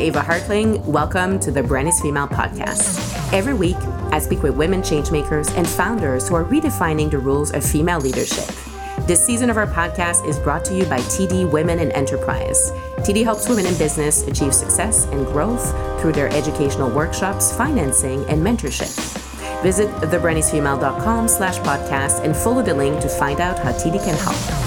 Eva Hartling. Welcome to the Brand Female podcast. Every week, I speak with women changemakers and founders who are redefining the rules of female leadership. This season of our podcast is brought to you by TD Women in Enterprise. TD helps women in business achieve success and growth through their educational workshops, financing, and mentorship. Visit thebrandisfemale.com slash podcast and follow the link to find out how TD can help.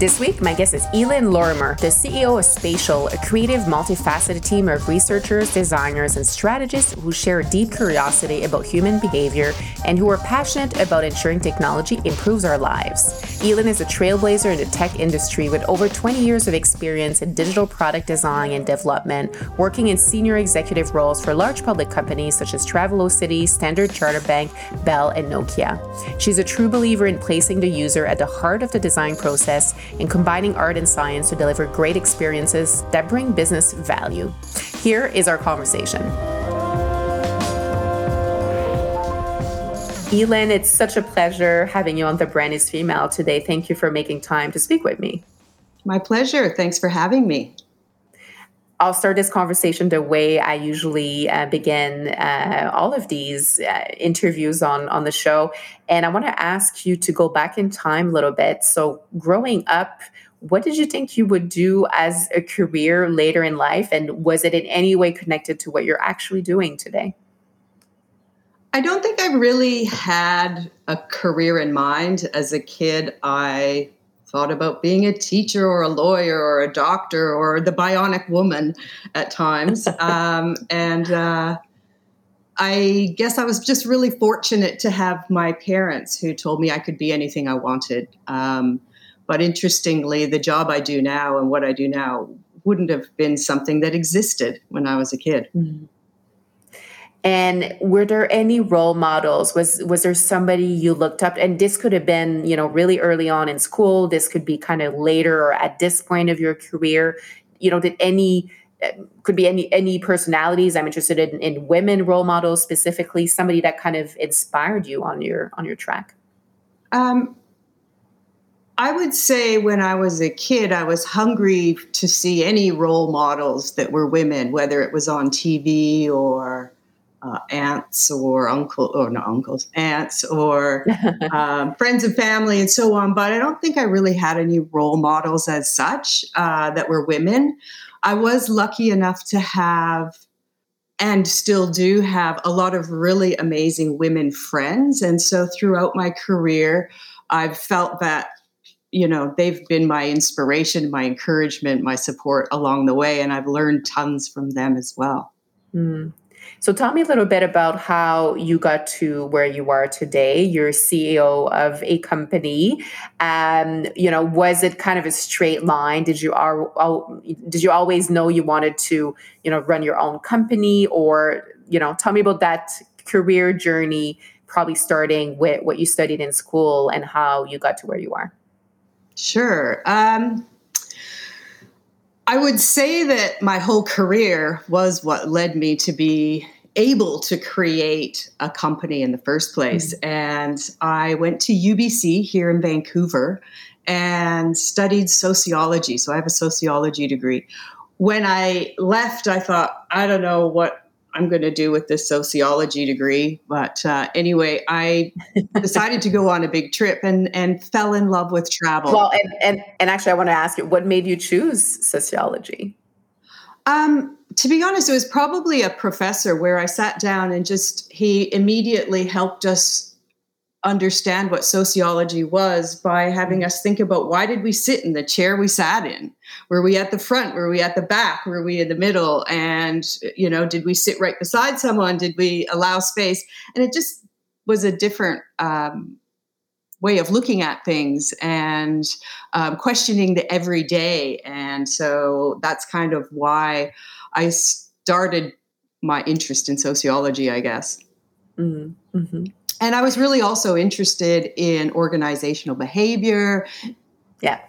This week, my guest is Elynn Lorimer, the CEO of Spatial, a creative, multifaceted team of researchers, designers, and strategists who share deep curiosity about human behavior and who are passionate about ensuring technology improves our lives. Elynn is a trailblazer in the tech industry with over 20 years of experience in digital product design and development, working in senior executive roles for large public companies such as Travelocity, Standard Chartered Bank, Bell, and Nokia. She's a true believer in placing the user at the heart of the design process and combining art and science to deliver great experiences that bring business value. Here is our conversation. Elynn, it's such a pleasure having you on The Brand is Female today. Thank you for making time to speak with me. My pleasure. Thanks for having me. I'll start this conversation the way I usually uh, begin uh, all of these uh, interviews on on the show, and I want to ask you to go back in time a little bit. So, growing up, what did you think you would do as a career later in life, and was it in any way connected to what you're actually doing today? I don't think I really had a career in mind as a kid. I thought about being a teacher or a lawyer or a doctor or the bionic woman at times. um, and uh, I guess I was just really fortunate to have my parents who told me I could be anything I wanted. Um, but interestingly, the job I do now and what I do now wouldn't have been something that existed when I was a kid. Mm-hmm. And were there any role models? Was was there somebody you looked up? And this could have been, you know, really early on in school. This could be kind of later or at this point of your career. You know, did any could be any any personalities? I'm interested in, in women role models specifically. Somebody that kind of inspired you on your on your track. Um, I would say when I was a kid, I was hungry to see any role models that were women, whether it was on TV or uh, aunts or uncle or not uncles, aunts or um, friends and family and so on. But I don't think I really had any role models as such uh, that were women. I was lucky enough to have and still do have a lot of really amazing women friends. And so throughout my career, I've felt that you know they've been my inspiration my encouragement my support along the way and i've learned tons from them as well mm. So tell me a little bit about how you got to where you are today. You're CEO of a company. Um, you know, was it kind of a straight line? Did you al- did you always know you wanted to, you know, run your own company, or you know, tell me about that career journey. Probably starting with what you studied in school and how you got to where you are. Sure. Um, I would say that my whole career was what led me to be able to create a company in the first place. Mm-hmm. And I went to UBC here in Vancouver and studied sociology. So I have a sociology degree. When I left, I thought, I don't know what I'm going to do with this sociology degree. But uh, anyway, I decided to go on a big trip and and fell in love with travel. Well, and and, and actually, I want to ask you, what made you choose sociology? Um, to be honest, it was probably a professor where I sat down and just he immediately helped us understand what sociology was by having us think about why did we sit in the chair we sat in? Were we at the front? Were we at the back? Were we in the middle? And you know did we sit right beside someone? Did we allow space? And it just was a different um, way of looking at things and um, questioning the everyday. And so that's kind of why i started my interest in sociology i guess. Mm-hmm. mm-hmm and I was really also interested in organizational behavior. Yeah.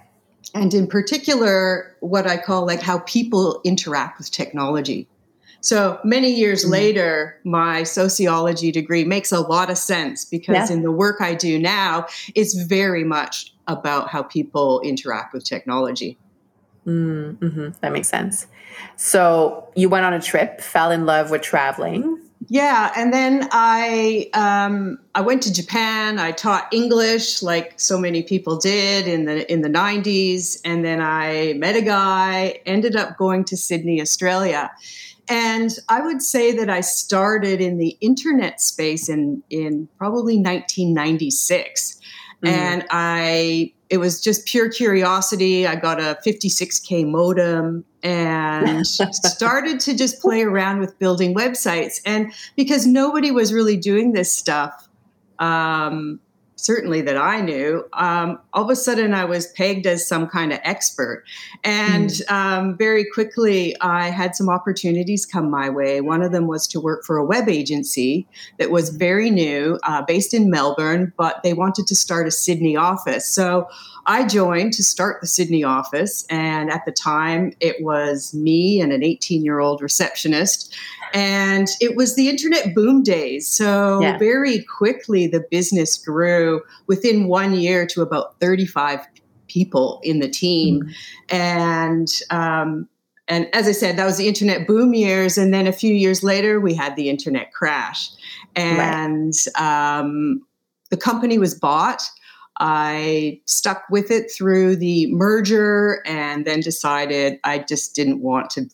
And in particular, what I call like how people interact with technology. So many years mm-hmm. later, my sociology degree makes a lot of sense because yeah. in the work I do now, it's very much about how people interact with technology. Mm, hmm That makes sense. So you went on a trip, fell in love with traveling. Yeah, and then I um, I went to Japan. I taught English like so many people did in the in the '90s, and then I met a guy. Ended up going to Sydney, Australia, and I would say that I started in the internet space in in probably 1996, mm. and I it was just pure curiosity. I got a 56K modem and started to just play around with building websites. And because nobody was really doing this stuff, um, certainly that I knew, um, all of a sudden I was pegged as some kind of expert. And mm. um, very quickly, I had some opportunities come my way. One of them was to work for a web agency that was very new, uh, based in Melbourne, but they wanted to start a Sydney office. So I joined to start the Sydney office. And at the time, it was me and an 18 year old receptionist. And it was the internet boom days. So yeah. very quickly, the business grew within one year to about 35 people in the team. Mm-hmm. And, um, and as I said, that was the internet boom years. And then a few years later, we had the internet crash. And right. um, the company was bought I stuck with it through the merger and then decided I just didn't want to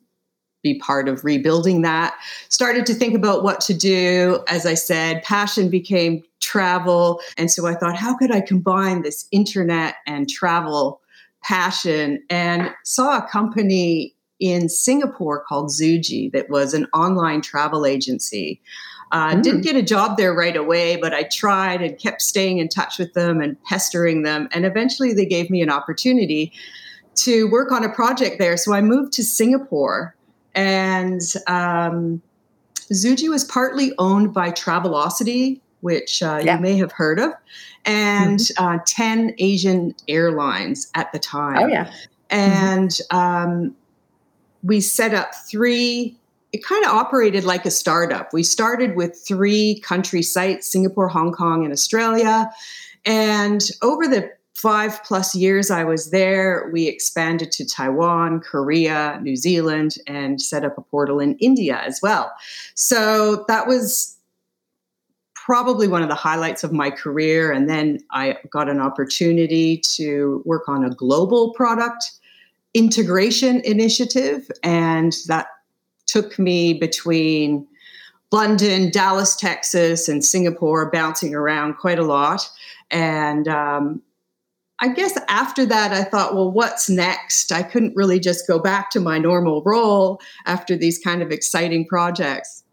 be part of rebuilding that. Started to think about what to do. As I said, passion became travel. And so I thought, how could I combine this internet and travel passion? And saw a company in Singapore called Zuji that was an online travel agency. Uh, mm. Didn't get a job there right away, but I tried and kept staying in touch with them and pestering them. And eventually they gave me an opportunity to work on a project there. So I moved to Singapore. And um, Zuji was partly owned by Travelocity, which uh, yeah. you may have heard of, and mm-hmm. uh, 10 Asian airlines at the time. Oh, yeah. And mm-hmm. um, we set up three it kind of operated like a startup. We started with three country sites Singapore, Hong Kong, and Australia. And over the five plus years I was there, we expanded to Taiwan, Korea, New Zealand, and set up a portal in India as well. So that was probably one of the highlights of my career. And then I got an opportunity to work on a global product integration initiative. And that took me between London, Dallas, Texas, and Singapore, bouncing around quite a lot. And um, I guess after that, I thought, well, what's next? I couldn't really just go back to my normal role after these kind of exciting projects.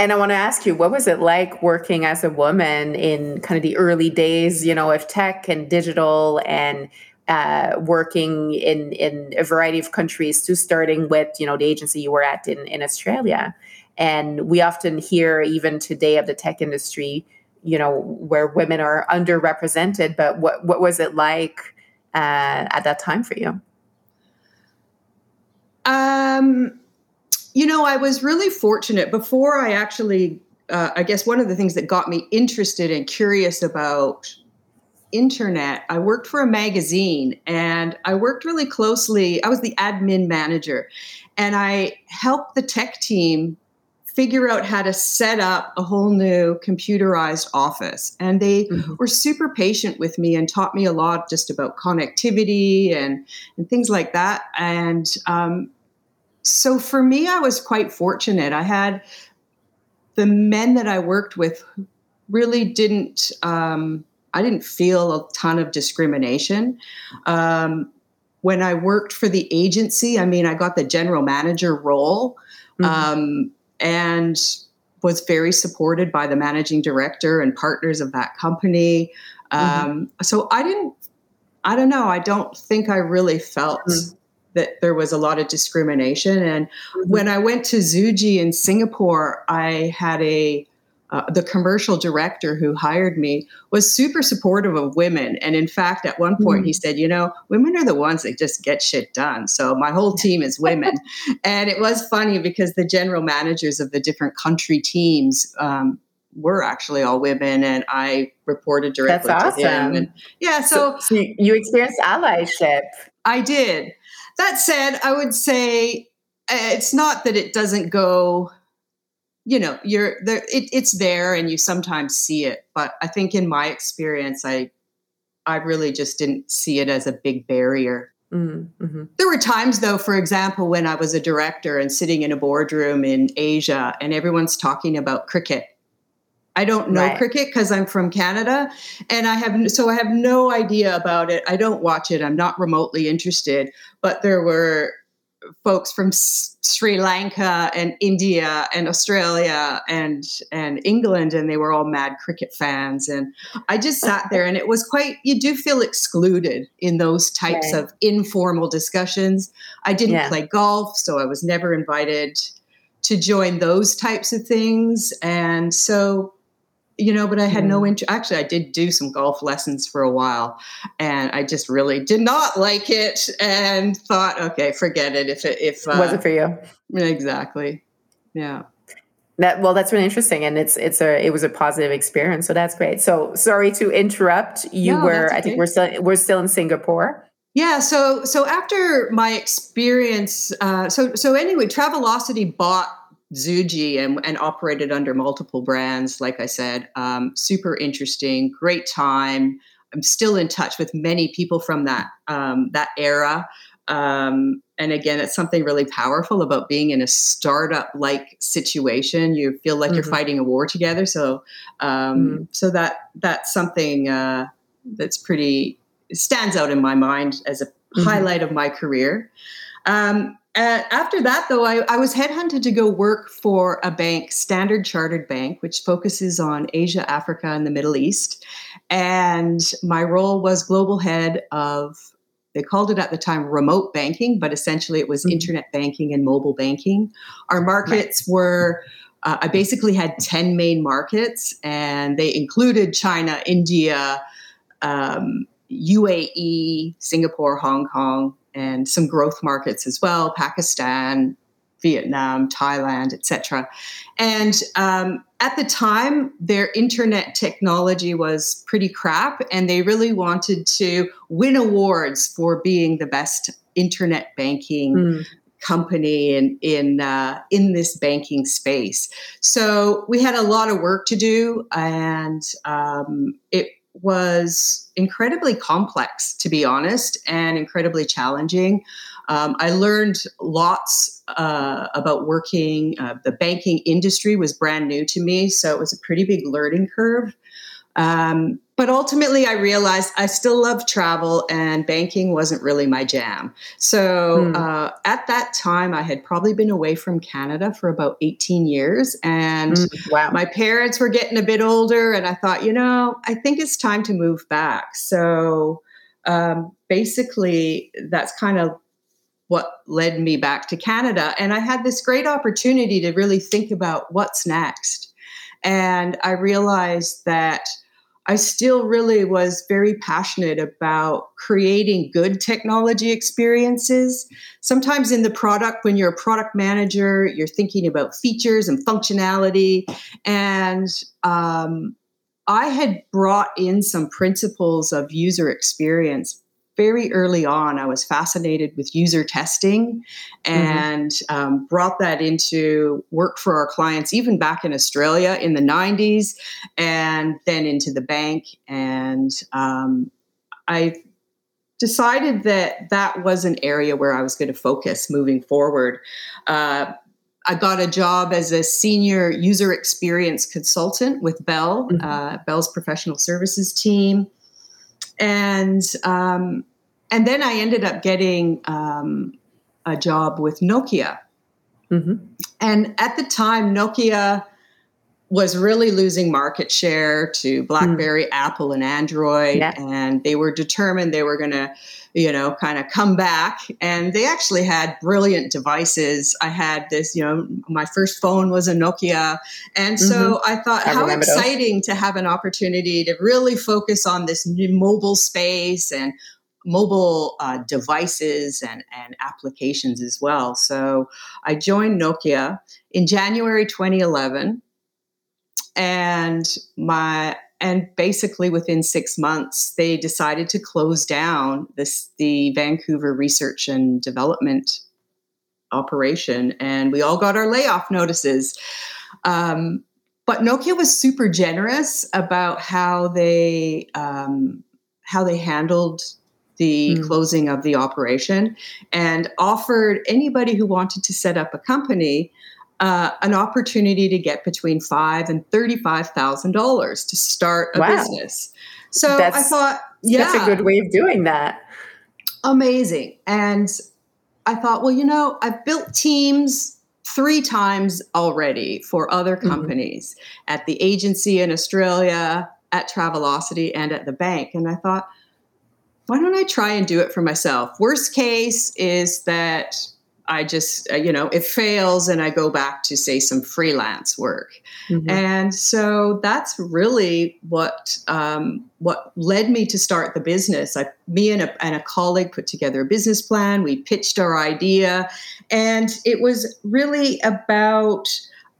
And I want to ask you, what was it like working as a woman in kind of the early days, you know, of tech and digital and uh, working in in a variety of countries to starting with you know the agency you were at in, in Australia. And we often hear even today of the tech industry, you know, where women are underrepresented. But what what was it like uh, at that time for you? Um, you know, I was really fortunate before I actually. Uh, I guess one of the things that got me interested and curious about internet, I worked for a magazine and I worked really closely. I was the admin manager and I helped the tech team figure out how to set up a whole new computerized office. And they mm-hmm. were super patient with me and taught me a lot just about connectivity and, and things like that. And um, so for me, I was quite fortunate. I had the men that I worked with really didn't. Um, I didn't feel a ton of discrimination. Um, when I worked for the agency, I mean, I got the general manager role mm-hmm. um, and was very supported by the managing director and partners of that company. Mm-hmm. Um, so I didn't, I don't know, I don't think I really felt. Mm-hmm. That there was a lot of discrimination. And mm-hmm. when I went to Zuji in Singapore, I had a uh, the commercial director who hired me was super supportive of women. And in fact, at one point, mm. he said, You know, women are the ones that just get shit done. So my whole team is women. and it was funny because the general managers of the different country teams um, were actually all women. And I reported directly That's to awesome. him. And yeah, so, so, so you experienced allyship. I did. That said, I would say uh, it's not that it doesn't go you know you're there it, it's there and you sometimes see it but i think in my experience i i really just didn't see it as a big barrier mm-hmm. mm-hmm. there were times though for example when i was a director and sitting in a boardroom in asia and everyone's talking about cricket I don't know right. cricket because I'm from Canada and I have so I have no idea about it. I don't watch it. I'm not remotely interested. But there were folks from Sri Lanka and India and Australia and and England and they were all mad cricket fans and I just sat there and it was quite you do feel excluded in those types of informal discussions. I didn't yeah. play golf so I was never invited to join those types of things and so you know, but I had no interest. Actually, I did do some golf lessons for a while, and I just really did not like it, and thought, okay, forget it. If it if uh, was it for you, exactly, yeah. That well, that's really interesting, and it's it's a it was a positive experience, so that's great. So sorry to interrupt. You no, were, okay. I think we're still we're still in Singapore. Yeah, so so after my experience, uh, so so anyway, Travelocity bought Zuji and, and operated under multiple brands. Like I said, um, super interesting, great time. I'm still in touch with many people from that um, that era. Um, and again, it's something really powerful about being in a startup like situation. You feel like mm-hmm. you're fighting a war together. So, um, mm-hmm. so that that's something uh, that's pretty stands out in my mind as a mm-hmm. highlight of my career. Um, uh, after that, though, I, I, was headhunted to go work for a bank, Standard Chartered Bank, which focuses on Asia, Africa, and the Middle East. And my role was global head of, they called it at the time remote banking, but essentially it was mm-hmm. internet banking and mobile banking. Our markets right. were, uh, I basically had 10 main markets, and they included China, India, um, UAE, Singapore, Hong Kong, and some growth markets as well pakistan vietnam thailand etc and um, at the time their internet technology was pretty crap and they really wanted to win awards for being the best internet banking mm. company in in uh, in this banking space so we had a lot of work to do and um, it was incredibly complex, to be honest, and incredibly challenging. Um, I learned lots uh, about working. Uh, the banking industry was brand new to me, so it was a pretty big learning curve. Um, but ultimately, I realized I still love travel and banking wasn't really my jam. So hmm. uh, at that time, I had probably been away from Canada for about 18 years. And mm, wow. my parents were getting a bit older. And I thought, you know, I think it's time to move back. So um, basically, that's kind of what led me back to Canada. And I had this great opportunity to really think about what's next. And I realized that I still really was very passionate about creating good technology experiences. Sometimes in the product, when you're a product manager, you're thinking about features and functionality. And um, I had brought in some principles of user experience very early on, I was fascinated with user testing mm-hmm. and mm-hmm. um, brought that into work for our clients, even back in Australia in the 90s, and then into the bank. And um, I decided that that was an area where I was going to focus moving forward. Uh, I got a job as a senior user experience consultant with Bell, mm-hmm. uh, Bell's professional services team and um, and then I ended up getting um, a job with Nokia. Mm-hmm. And at the time, Nokia was really losing market share to BlackBerry, mm. Apple, and Android, yeah. and they were determined they were going to, you know, kind of come back. And they actually had brilliant devices. I had this, you know, my first phone was a Nokia, and so mm-hmm. I thought, I how exciting those. to have an opportunity to really focus on this new mobile space and mobile uh, devices and, and applications as well. So I joined Nokia in January 2011 and my and basically within six months, they decided to close down this the Vancouver research and development operation, and we all got our layoff notices. Um, but Nokia was super generous about how they um, how they handled the mm. closing of the operation and offered anybody who wanted to set up a company uh, an opportunity to get between five and thirty-five thousand dollars to start a wow. business. So that's, I thought, yeah, that's a good way of doing that. Amazing, and I thought, well, you know, I've built teams three times already for other mm-hmm. companies mm-hmm. at the agency in Australia, at Travelocity, and at the bank, and I thought, why don't I try and do it for myself? Worst case is that I just, uh, you know, it fails and I go back to, say, some freelance work. Mm-hmm. And so that's really what um, what led me to start the business. I, me and a, and a colleague put together a business plan. We pitched our idea, and it was really about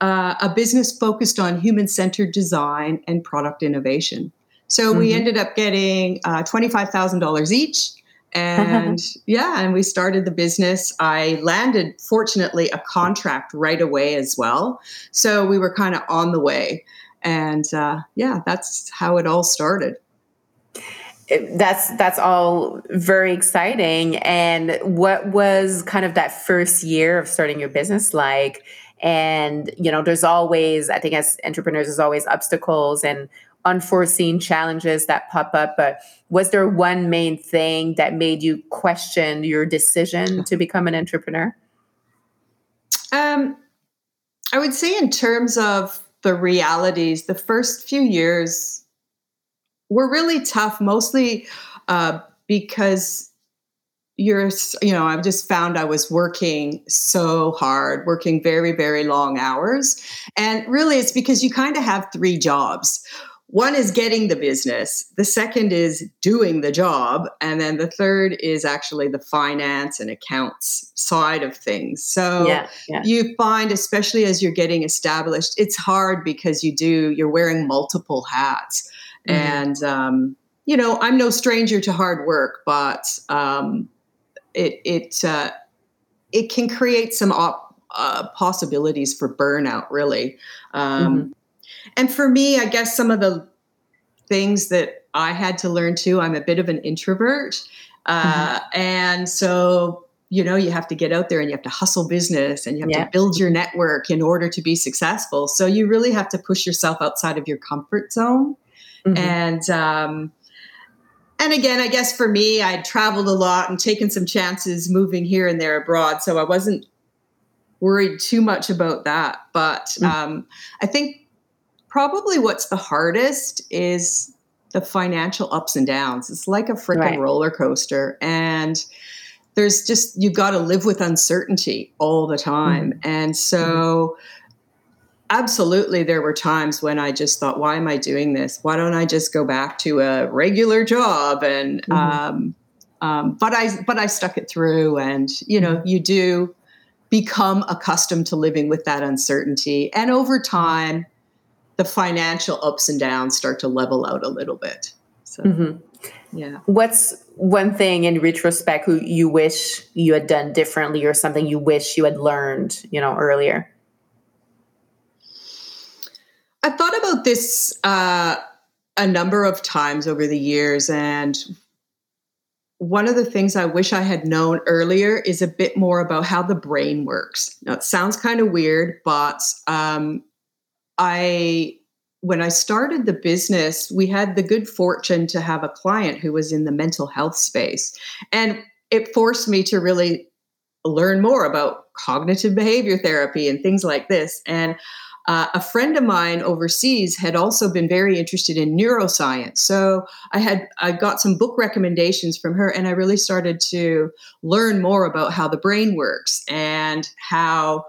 uh, a business focused on human centered design and product innovation. So mm-hmm. we ended up getting uh, $25,000 each. And yeah and we started the business. I landed fortunately a contract right away as well. So we were kind of on the way. And uh, yeah that's how it all started. That's that's all very exciting. And what was kind of that first year of starting your business like? And you know there's always i think as entrepreneurs there's always obstacles and unforeseen challenges that pop up but was there one main thing that made you question your decision to become an entrepreneur? Um, i would say in terms of the realities the first few years were really tough mostly uh, because you're you know i've just found i was working so hard working very very long hours. And really it's because you kind of have three jobs one is getting the business the second is doing the job and then the third is actually the finance and accounts side of things so yeah, yeah. you find especially as you're getting established it's hard because you do you're wearing multiple hats mm-hmm. and um, you know i'm no stranger to hard work but um, it it uh, it can create some op- uh, possibilities for burnout really um, mm-hmm. And for me, I guess some of the things that I had to learn too, I'm a bit of an introvert. Uh, mm-hmm. And so, you know, you have to get out there and you have to hustle business and you have yeah. to build your network in order to be successful. So you really have to push yourself outside of your comfort zone. Mm-hmm. And, um, and again, I guess for me, I'd traveled a lot and taken some chances moving here and there abroad. So I wasn't worried too much about that. But mm. um, I think probably what's the hardest is the financial ups and downs. It's like a freaking right. roller coaster. And there's just, you've got to live with uncertainty all the time. Mm-hmm. And so, absolutely, there were times when I just thought, why am I doing this? Why don't I just go back to a regular job? And, mm-hmm. um, um, but I, but I stuck it through. And, you know, you do become accustomed to living with that uncertainty. And over time, the financial ups and downs start to level out a little bit. So, mm-hmm. yeah. What's one thing in retrospect who you wish you had done differently or something you wish you had learned, you know, earlier? I've thought about this uh, a number of times over the years, and one of the things I wish I had known earlier is a bit more about how the brain works. Now, it sounds kind of weird, but um, I when I started the business, we had the good fortune to have a client who was in the mental health space. And it forced me to really learn more about cognitive behavior therapy and things like this. And uh, a friend of mine overseas had also been very interested in neuroscience. So I had I got some book recommendations from her, and I really started to learn more about how the brain works and how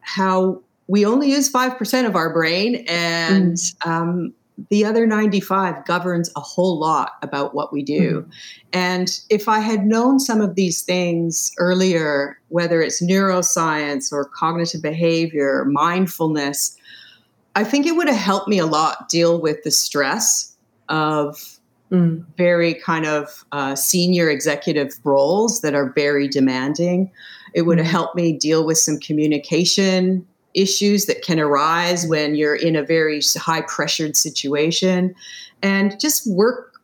how we only use 5% of our brain and mm. um, the other 95 governs a whole lot about what we do mm. and if i had known some of these things earlier whether it's neuroscience or cognitive behavior mindfulness I think it would have helped me a lot deal with the stress of mm. very kind of uh, senior executive roles that are very demanding. It would have mm. helped me deal with some communication issues that can arise when you're in a very high pressured situation and just work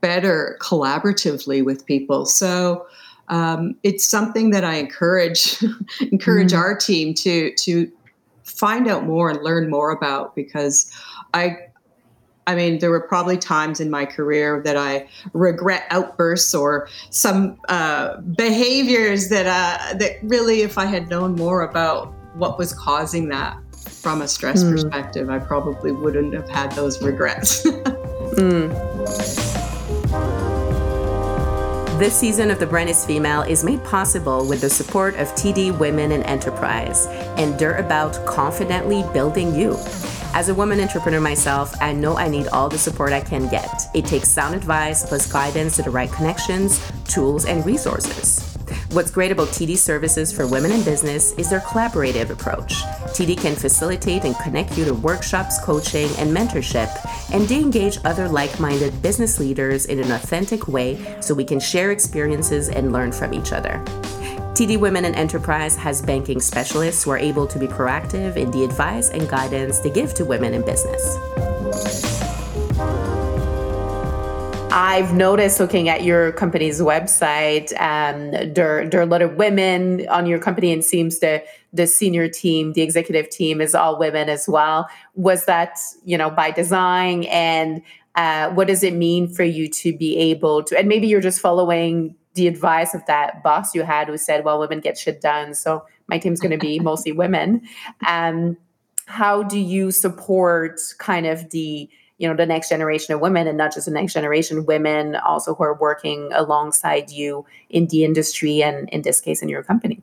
better collaboratively with people. So um, it's something that I encourage encourage mm. our team to to find out more and learn more about because I I mean, there were probably times in my career that I regret outbursts or some uh, behaviors that uh, that really, if I had known more about what was causing that from a stress mm. perspective, I probably wouldn't have had those regrets. mm. This season of The Brand is Female is made possible with the support of TD Women in Enterprise, and they're about confidently building you. As a woman entrepreneur myself, I know I need all the support I can get. It takes sound advice plus guidance to the right connections, tools, and resources. What's great about TD services for women in business is their collaborative approach. TD can facilitate and connect you to workshops, coaching, and mentorship, and they engage other like minded business leaders in an authentic way so we can share experiences and learn from each other. TD Women in Enterprise has banking specialists who are able to be proactive in the advice and guidance they give to women in business. I've noticed looking at your company's website, um, there, there are a lot of women on your company, and seems the the senior team, the executive team, is all women as well. Was that you know by design, and uh, what does it mean for you to be able to? And maybe you're just following the advice of that boss you had who said, "Well, women get shit done, so my team's going to be mostly women." Um, how do you support kind of the you know the next generation of women and not just the next generation women also who are working alongside you in the industry and in this case in your company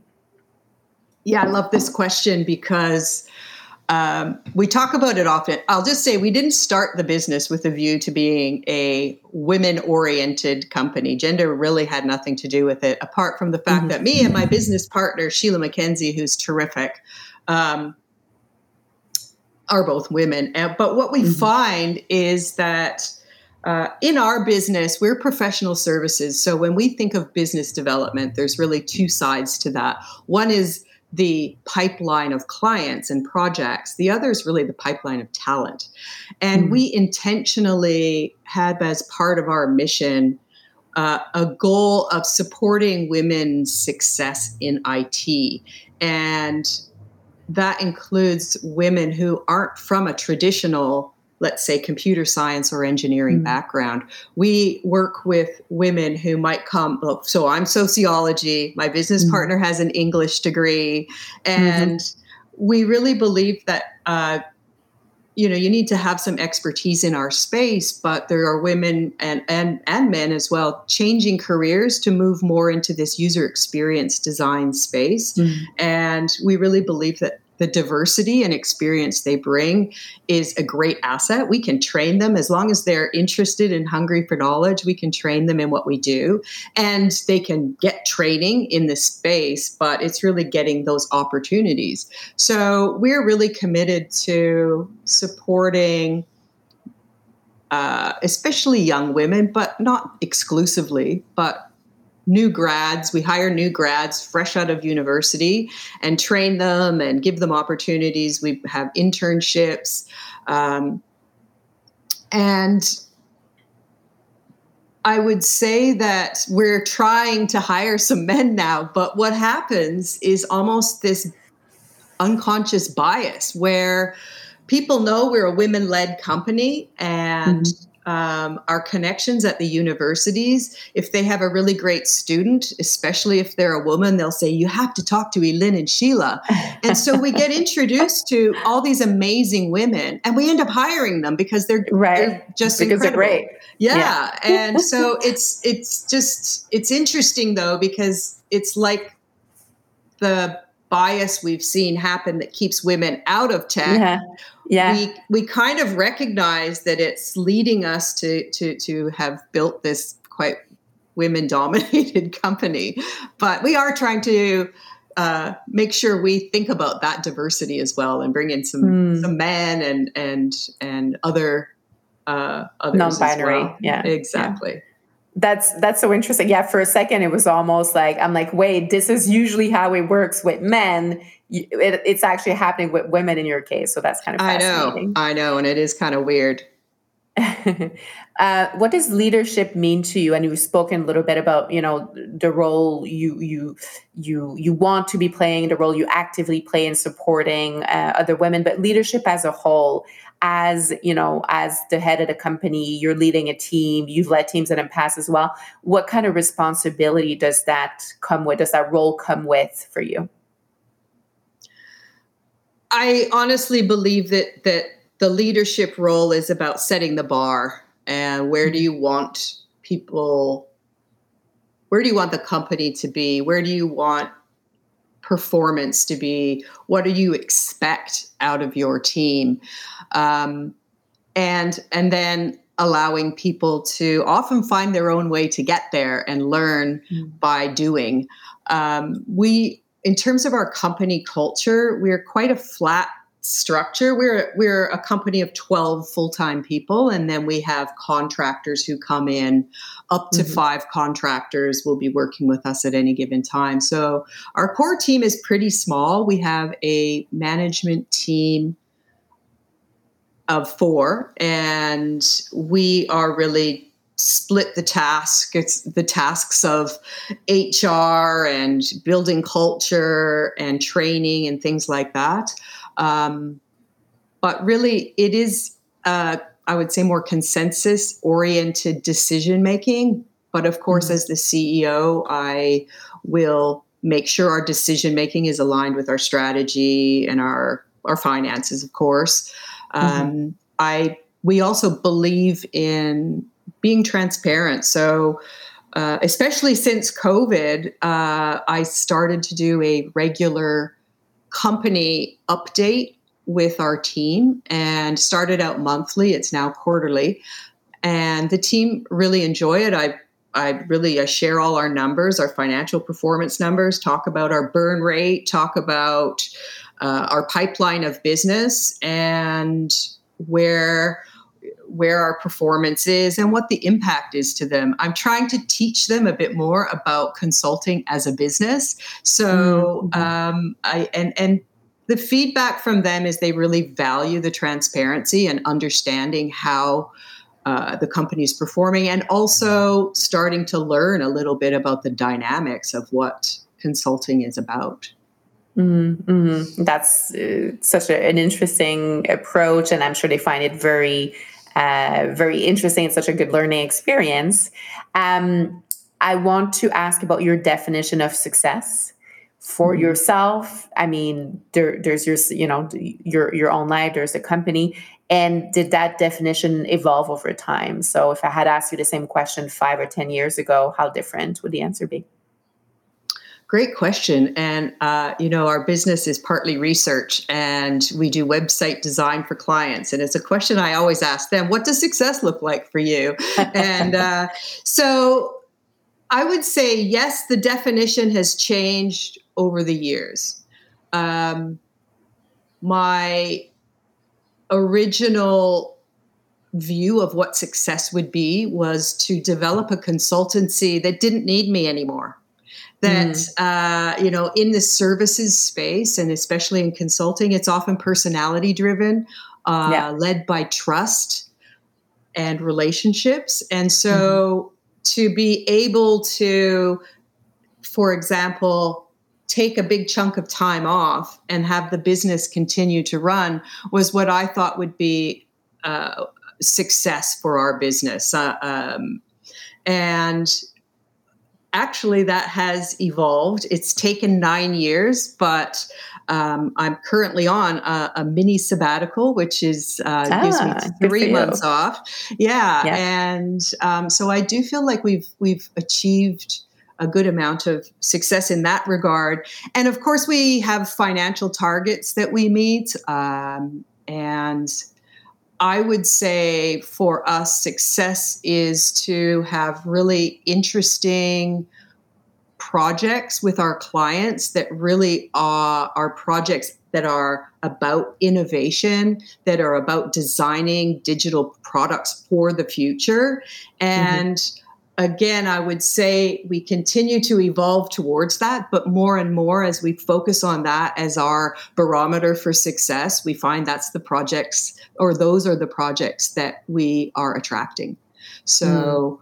yeah i love this question because um, we talk about it often. I'll just say we didn't start the business with a view to being a women oriented company. Gender really had nothing to do with it, apart from the fact mm-hmm. that me and my business partner, Sheila McKenzie, who's terrific, um, are both women. But what we mm-hmm. find is that uh, in our business, we're professional services. So when we think of business development, there's really two sides to that. One is the pipeline of clients and projects, the other is really the pipeline of talent. And mm-hmm. we intentionally had as part of our mission uh, a goal of supporting women's success in IT. And that includes women who aren't from a traditional let's say computer science or engineering mm-hmm. background we work with women who might come so i'm sociology my business mm-hmm. partner has an english degree and mm-hmm. we really believe that uh, you know you need to have some expertise in our space but there are women and and and men as well changing careers to move more into this user experience design space mm-hmm. and we really believe that the diversity and experience they bring is a great asset. We can train them as long as they're interested and hungry for knowledge. We can train them in what we do and they can get training in this space, but it's really getting those opportunities. So we're really committed to supporting. Uh, especially young women, but not exclusively, but new grads. We hire new grads fresh out of university and train them and give them opportunities. We have internships. Um, and I would say that we're trying to hire some men now, but what happens is almost this unconscious bias where people know we're a women led company and mm-hmm um, our connections at the universities. If they have a really great student, especially if they're a woman, they'll say, You have to talk to Elynn and Sheila. And so we get introduced to all these amazing women and we end up hiring them because they're, right. they're just because incredible. they're great. Yeah. yeah. and so it's it's just it's interesting though, because it's like the bias we've seen happen that keeps women out of tech. Yeah. Yeah. We we kind of recognize that it's leading us to to to have built this quite women dominated company. But we are trying to uh, make sure we think about that diversity as well and bring in some Mm. some men and and and other uh, others Non-binary, well. yeah, yeah. That's that's so interesting. Yeah, for a second it was almost like I'm like, wait, this is usually how it works with men. It, it's actually happening with women in your case, so that's kind of I know. I know, and it is kind of weird. uh, what does leadership mean to you? And you've spoken a little bit about, you know, the role you you you you want to be playing, the role you actively play in supporting uh, other women, but leadership as a whole. As you know, as the head of the company, you're leading a team. You've led teams in the past as well. What kind of responsibility does that come with? Does that role come with for you? I honestly believe that that the leadership role is about setting the bar and where do mm-hmm. you want people where do you want the company to be where do you want performance to be what do you expect out of your team um, and and then allowing people to often find their own way to get there and learn Mm. by doing um, we in terms of our company culture we're quite a flat structure. We're we're a company of 12 full-time people and then we have contractors who come in. Up to Mhm. 5 contractors will be working with us at any given time. So our core team is pretty small. We have a management team of 4 and we are really split the task. It's the tasks of HR and building culture and training and things like that. Um, but really, it is, uh, I would say, more consensus oriented decision making. But of course, Mhm. as the CEO, I will make sure our decision making is aligned with our strategy and our our finances, of course. Um, I we also believe in being transparent. So uh, especially since COVID, uh, I started to do a regular company update with our team and started out monthly. It's now quarterly. And the team really enjoy it. I I really I share all our numbers, our financial performance numbers, talk about our burn rate, talk about uh, our pipeline of business and where where our performance is and what the impact is to them. I'm trying to teach them a bit more about consulting as a business. So, Mhm. um, I and and the feedback from them is they really value the transparency and understanding how uh, the company is performing, and also starting to learn a little bit about the dynamics of what consulting is about. Mm-hmm. That's uh, such a, an interesting approach, and I'm sure they find it very, uh, very interesting. It's such a good learning experience. Um, I want to ask about your definition of success for Mhm. yourself. I mean, there, there's your, you know, your your own life. There's a company, and did that definition evolve over time? So, if I had asked you the same question five or ten years ago, how different would the answer be? Great question. And, uh, you know, our business is partly research and we do website design for clients. And it's a question I always ask them what does success look like for you? and uh, so I would say, yes, the definition has changed over the years. Um, my original view of what success would be was to develop a consultancy that didn't need me anymore that uh, you know in the services space and especially in consulting it's often personality driven uh, Yeah. led by trust and relationships. And so to be able to for example take a big chunk of time off and have the business continue to run was what i thought would be uh, success for our business. Uh, um, and actually that has evolved it's taken nine years but um, i'm currently on a, a mini sabbatical which is uh, gives Ah, me good for three you. months off yeah, Yeah. and um, so i do feel like we've we've achieved a good amount of success in that regard and of course we have financial targets that we meet um, and I would say for us, success is to have really interesting projects with our clients that really are, are projects that are about innovation, that are about designing digital products for the future. And mm-hmm. Again, I would say we continue to evolve towards that, but more and more as we focus on that as our barometer for success, we find that's the projects or those are the projects that we are attracting. So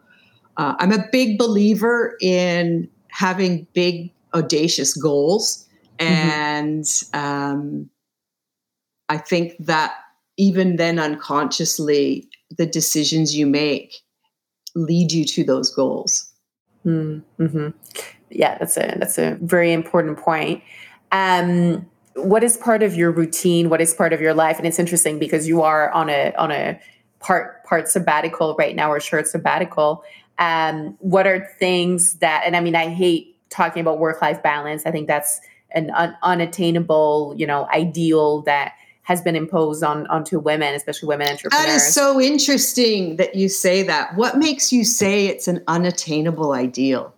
mm. uh, I'm a big believer in having big, audacious goals. Mm-hmm. And um, I think that even then, unconsciously, the decisions you make lead you to those goals. Mm-hmm. Yeah, that's a that's a very important point. Um, what is part of your routine? What is part of your life? And it's interesting because you are on a on a part part sabbatical right now or short sabbatical. Um, what are things that? And I mean, I hate talking about work life balance. I think that's an un- unattainable, you know, ideal that has been imposed on onto women, especially women entrepreneurs. That is so interesting that you say that. What makes you say it's an unattainable ideal?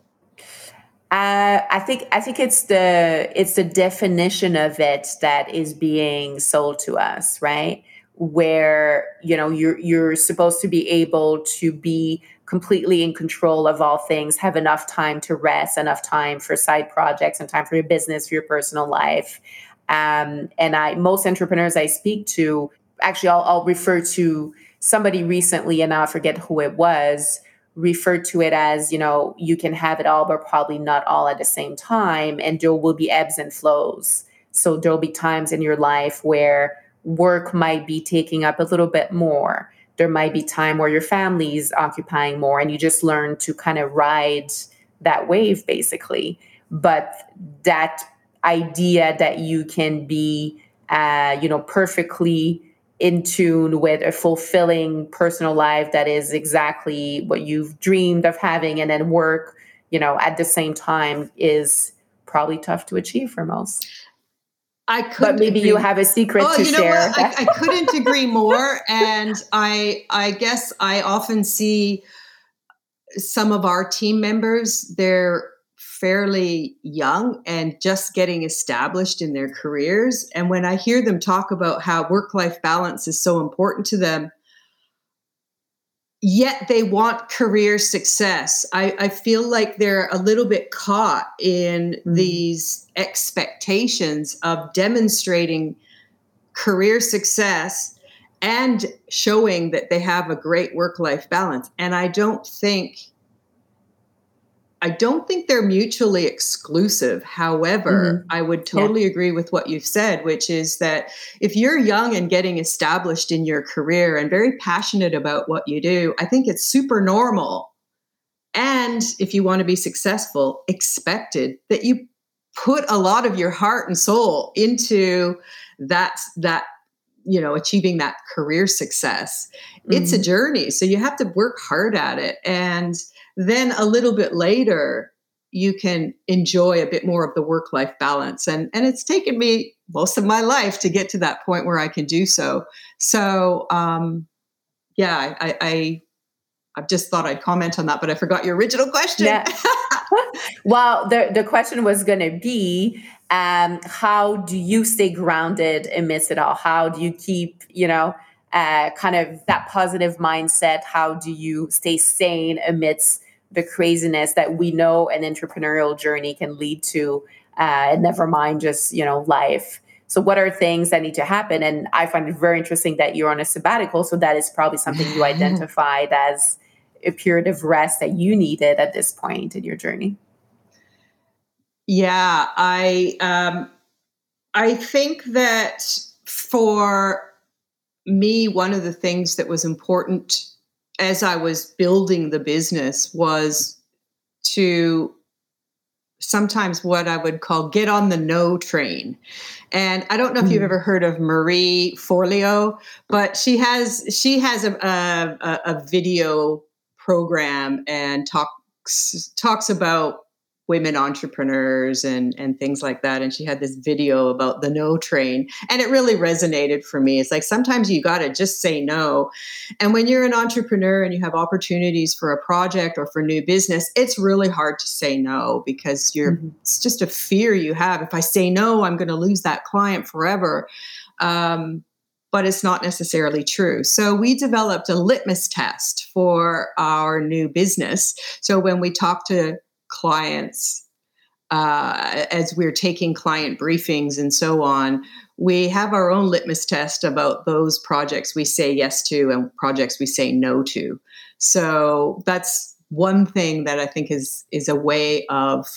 Uh, I think I think it's the it's the definition of it that is being sold to us, right? Where you know you're you're supposed to be able to be completely in control of all things, have enough time to rest, enough time for side projects, and time for your business, for your personal life. Um, and I, most entrepreneurs I speak to, actually, I'll, I'll refer to somebody recently, and I forget who it was, referred to it as, you know, you can have it all, but probably not all at the same time. And there will be ebbs and flows. So there'll be times in your life where work might be taking up a little bit more there might be time where your family is occupying more and you just learn to kind of ride that wave basically but that idea that you can be uh, you know perfectly in tune with a fulfilling personal life that is exactly what you've dreamed of having and then work you know at the same time is probably tough to achieve for most I could but maybe agree. you have a secret oh, to you know share. What? I, I couldn't agree more. And I I guess I often see some of our team members, they're fairly young and just getting established in their careers. And when I hear them talk about how work-life balance is so important to them, yet they want career success. I, I, feel like they're a little bit caught in mm. these expectations of demonstrating career success and showing that they have a great work life balance. And I don't think I don't think they're mutually exclusive. However, mm-hmm. I would totally yeah. agree with what you've said, which is that if you're young and getting established in your career and very passionate about what you do, I think it's super normal. And if you want to be successful, expected that you put a lot of your heart and soul into that that you know achieving that career success. Mm-hmm. It's a mm-hmm. journey, so you have to work hard at it and then a little bit later you can enjoy a bit more of the work life balance. And and it's taken me most of my life to get to that point where i can do so. So um yeah i i i just thought i'd comment on that but i forgot your original question. Yeah. well the the question was going to be um how do you stay grounded amidst it all? How do you keep you know uh, kind of that positive mindset? How do you stay sane amidst the craziness that we know an entrepreneurial journey can lead to uh, never mind just you know life. So what are things that need to happen? And i find it very interesting that you're on a sabbatical so that is probably something you identified as a period of rest that you needed at this point in your journey. Yeah i um i think that for me one of the things that was important as I was building the business was to sometimes what I would call get on the no train. And I don't know if you've hmm. ever heard of Marie Forleo, but she has she has a, a, a video program and talks talks about women entrepreneurs and and things like that and she had this video about the no train and it really resonated for me it's like sometimes you got to just say no and when you're an entrepreneur and you have opportunities for a project or for new business it's really hard to say no because you're mm-hmm. it's just a fear you have if i say no i'm going to lose that client forever um, but it's not necessarily true. So we developed a litmus test for our new business. So when we talk to clients uh, as we're taking client briefings and so on, we have our own litmus test about those projects we say yes to and projects we say no to. So that's one thing that I think is is a way of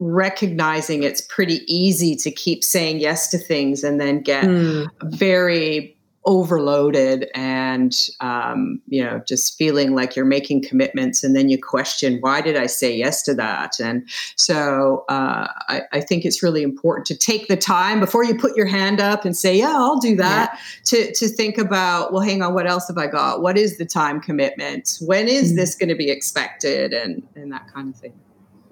recognizing it's pretty easy to keep saying yes to things and then get mm. very overloaded and um, you know just feeling like you're making commitments and then you question why did i say yes to that and so uh, I, I, think it's really important to take the time before you put your hand up and say yeah i'll do that yeah. to, to think about well hang on what else have i got what is the time commitment when is mm. this going to be expected and and that kind of thing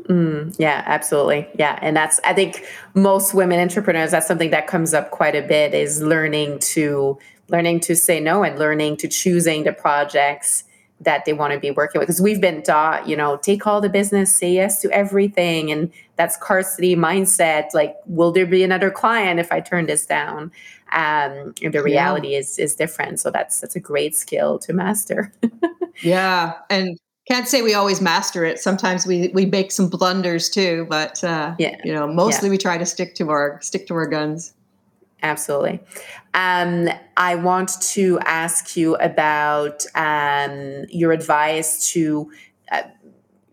Mm, yeah, absolutely. Yeah. And that's, I think most women entrepreneurs, that's something that comes up quite a bit is learning to, learning to say no and learning to choosing the projects that they want to be working with. Because we've been taught, you know, take all the business, say yes to everything. And that's scarcity mindset. Like, will there be another client if I turn this down? Um, and the reality yeah. is is different. So that's that's a great skill to master. yeah. And can't say we always master it. Sometimes we we make some blunders too, but uh, yeah, you know, mostly yeah. we try to stick to our stick to our guns. Absolutely. Um, I want to ask you about um, your advice to uh,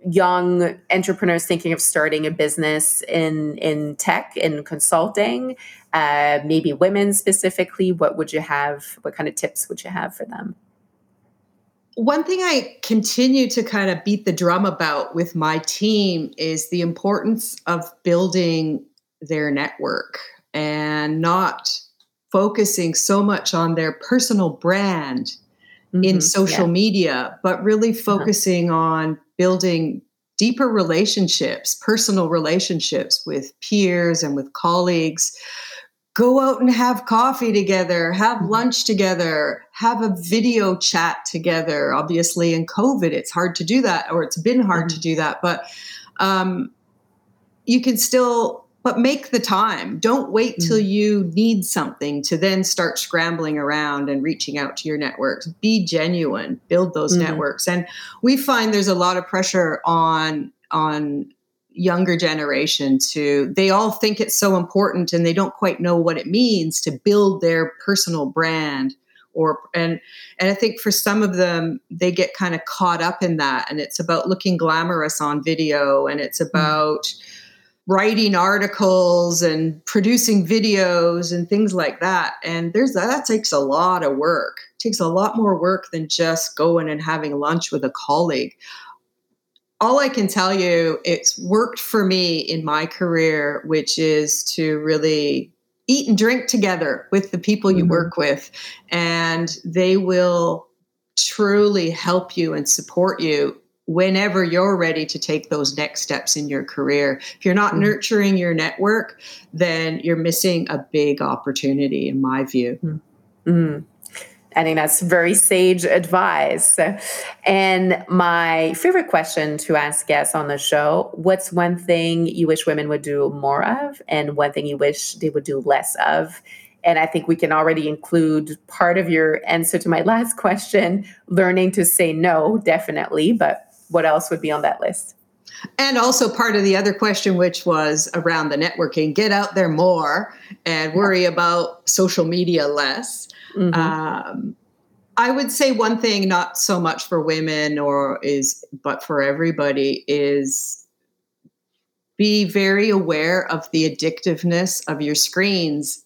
young entrepreneurs thinking of starting a business in in tech in consulting, uh, maybe women specifically. What would you have? What kind of tips would you have for them? one thing I continue to kind of beat the drum about with my team is the importance of building their network and not focusing so much on their personal brand mm-hmm, in social yeah. media, but really uh-huh. focusing uh-huh. on building deeper relationships, personal relationships with peers and with colleagues go out and have coffee together, have mm-hmm. lunch together, have a video chat together. Obviously, in COVID, it's hard to do that, or it's been hard mm-hmm. to do that, but um, you can still, but make the time. Don't wait mm-hmm. till you need something to then start scrambling around and reaching out to your networks. Be genuine, build those mm-hmm. networks. And we find there's a lot of pressure on on younger generation to they all think it's so important and they don't quite know what it means to build their personal brand or and and i think for some of them they get kind of caught up in that and it's about looking glamorous on video and it's hmm. about mm. Writing articles and producing videos and things like that and there's that, takes a lot of work it takes a lot more work than just going and having lunch with a colleague all I can tell you, it's worked for me in my career, which is to really eat and drink together with the people you mm-hmm. work with. And they will truly help you and support you whenever you're ready to take those next steps in your career. If you're not mm-hmm. nurturing your network, then you're missing a big opportunity, in my view. Mm-hmm. I think that's very sage advice. And my favorite question to ask guests on the show what's one thing you wish women would do more of, and one thing you wish they would do less of? And I think we can already include part of your answer to my last question learning to say no, definitely. But what else would be on that list? And also part of the other question, which was around the networking, get out there more and worry about social media less. Mm-hmm. Um, I would say one thing, not so much for women or is, but for everybody, is be very aware of the addictiveness of your screens.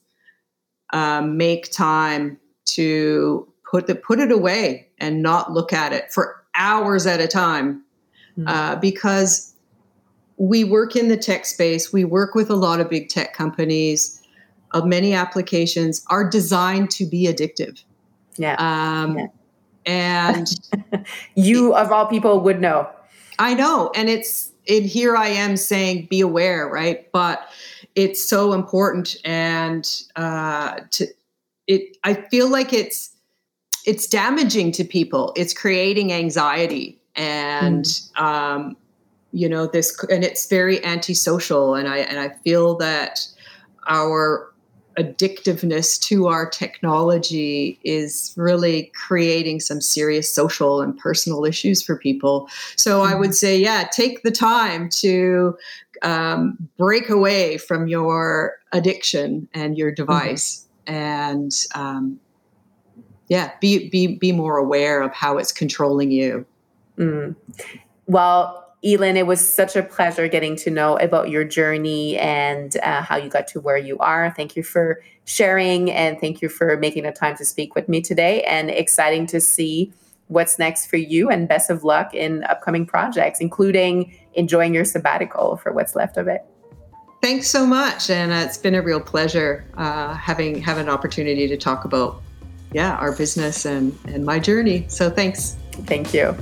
Um, make time to put the, put it away and not look at it for hours at a time, mm-hmm. uh, because we work in the tech space. We work with a lot of big tech companies of many applications are designed to be addictive. Yeah. Um, yeah. And you, of all people, would know. I know. And it's, and here I am saying be aware, right? But it's so important and uh, to it I feel like it's it's damaging to people. It's creating anxiety and mm. um, you know this and it's very antisocial and I and I feel that our addictiveness to our technology is really creating some serious social and personal issues for people. So. I would mm-hmm. say, yeah, take the time to um, break away from your addiction and your mm-hmm. device, mm-hmm. and um, yeah, be be be more aware of how it's controlling you. Mm. Well, Elynn, it was such a pleasure getting to know about your journey and uh, how you got to where you are. Thank you for sharing and thank you for making the time to speak with me today. And exciting to see what's next for you. And best of luck in upcoming projects, including enjoying your sabbatical for what's left of it. Thanks so much, and uh, it's been a real pleasure uh, having have an opportunity to talk about yeah our business and and my journey. So thanks. Thank you.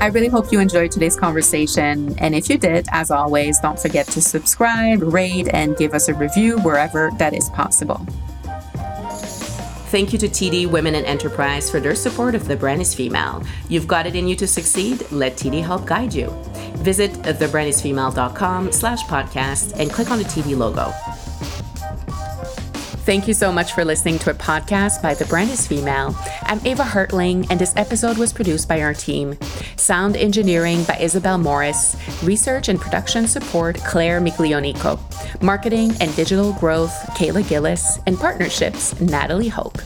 I really hope you enjoyed today's conversation. And if you did, as always, don't forget to subscribe, rate, and give us a review wherever that is possible. Thank you to TD Women in Enterprise for their support of The Brand is Female. You've got it in you to succeed. Let TD help guide you. Visit thebrandisfemale.com slash podcast and click on the TD logo. Thank you so much for listening to a podcast by The Brand is Female. I'm Eva Hartling, and this episode was produced by our team. Sound engineering by Isabel Morris, research and production support Claire Miglionico, marketing and digital growth Kayla Gillis, and partnerships Natalie Hope.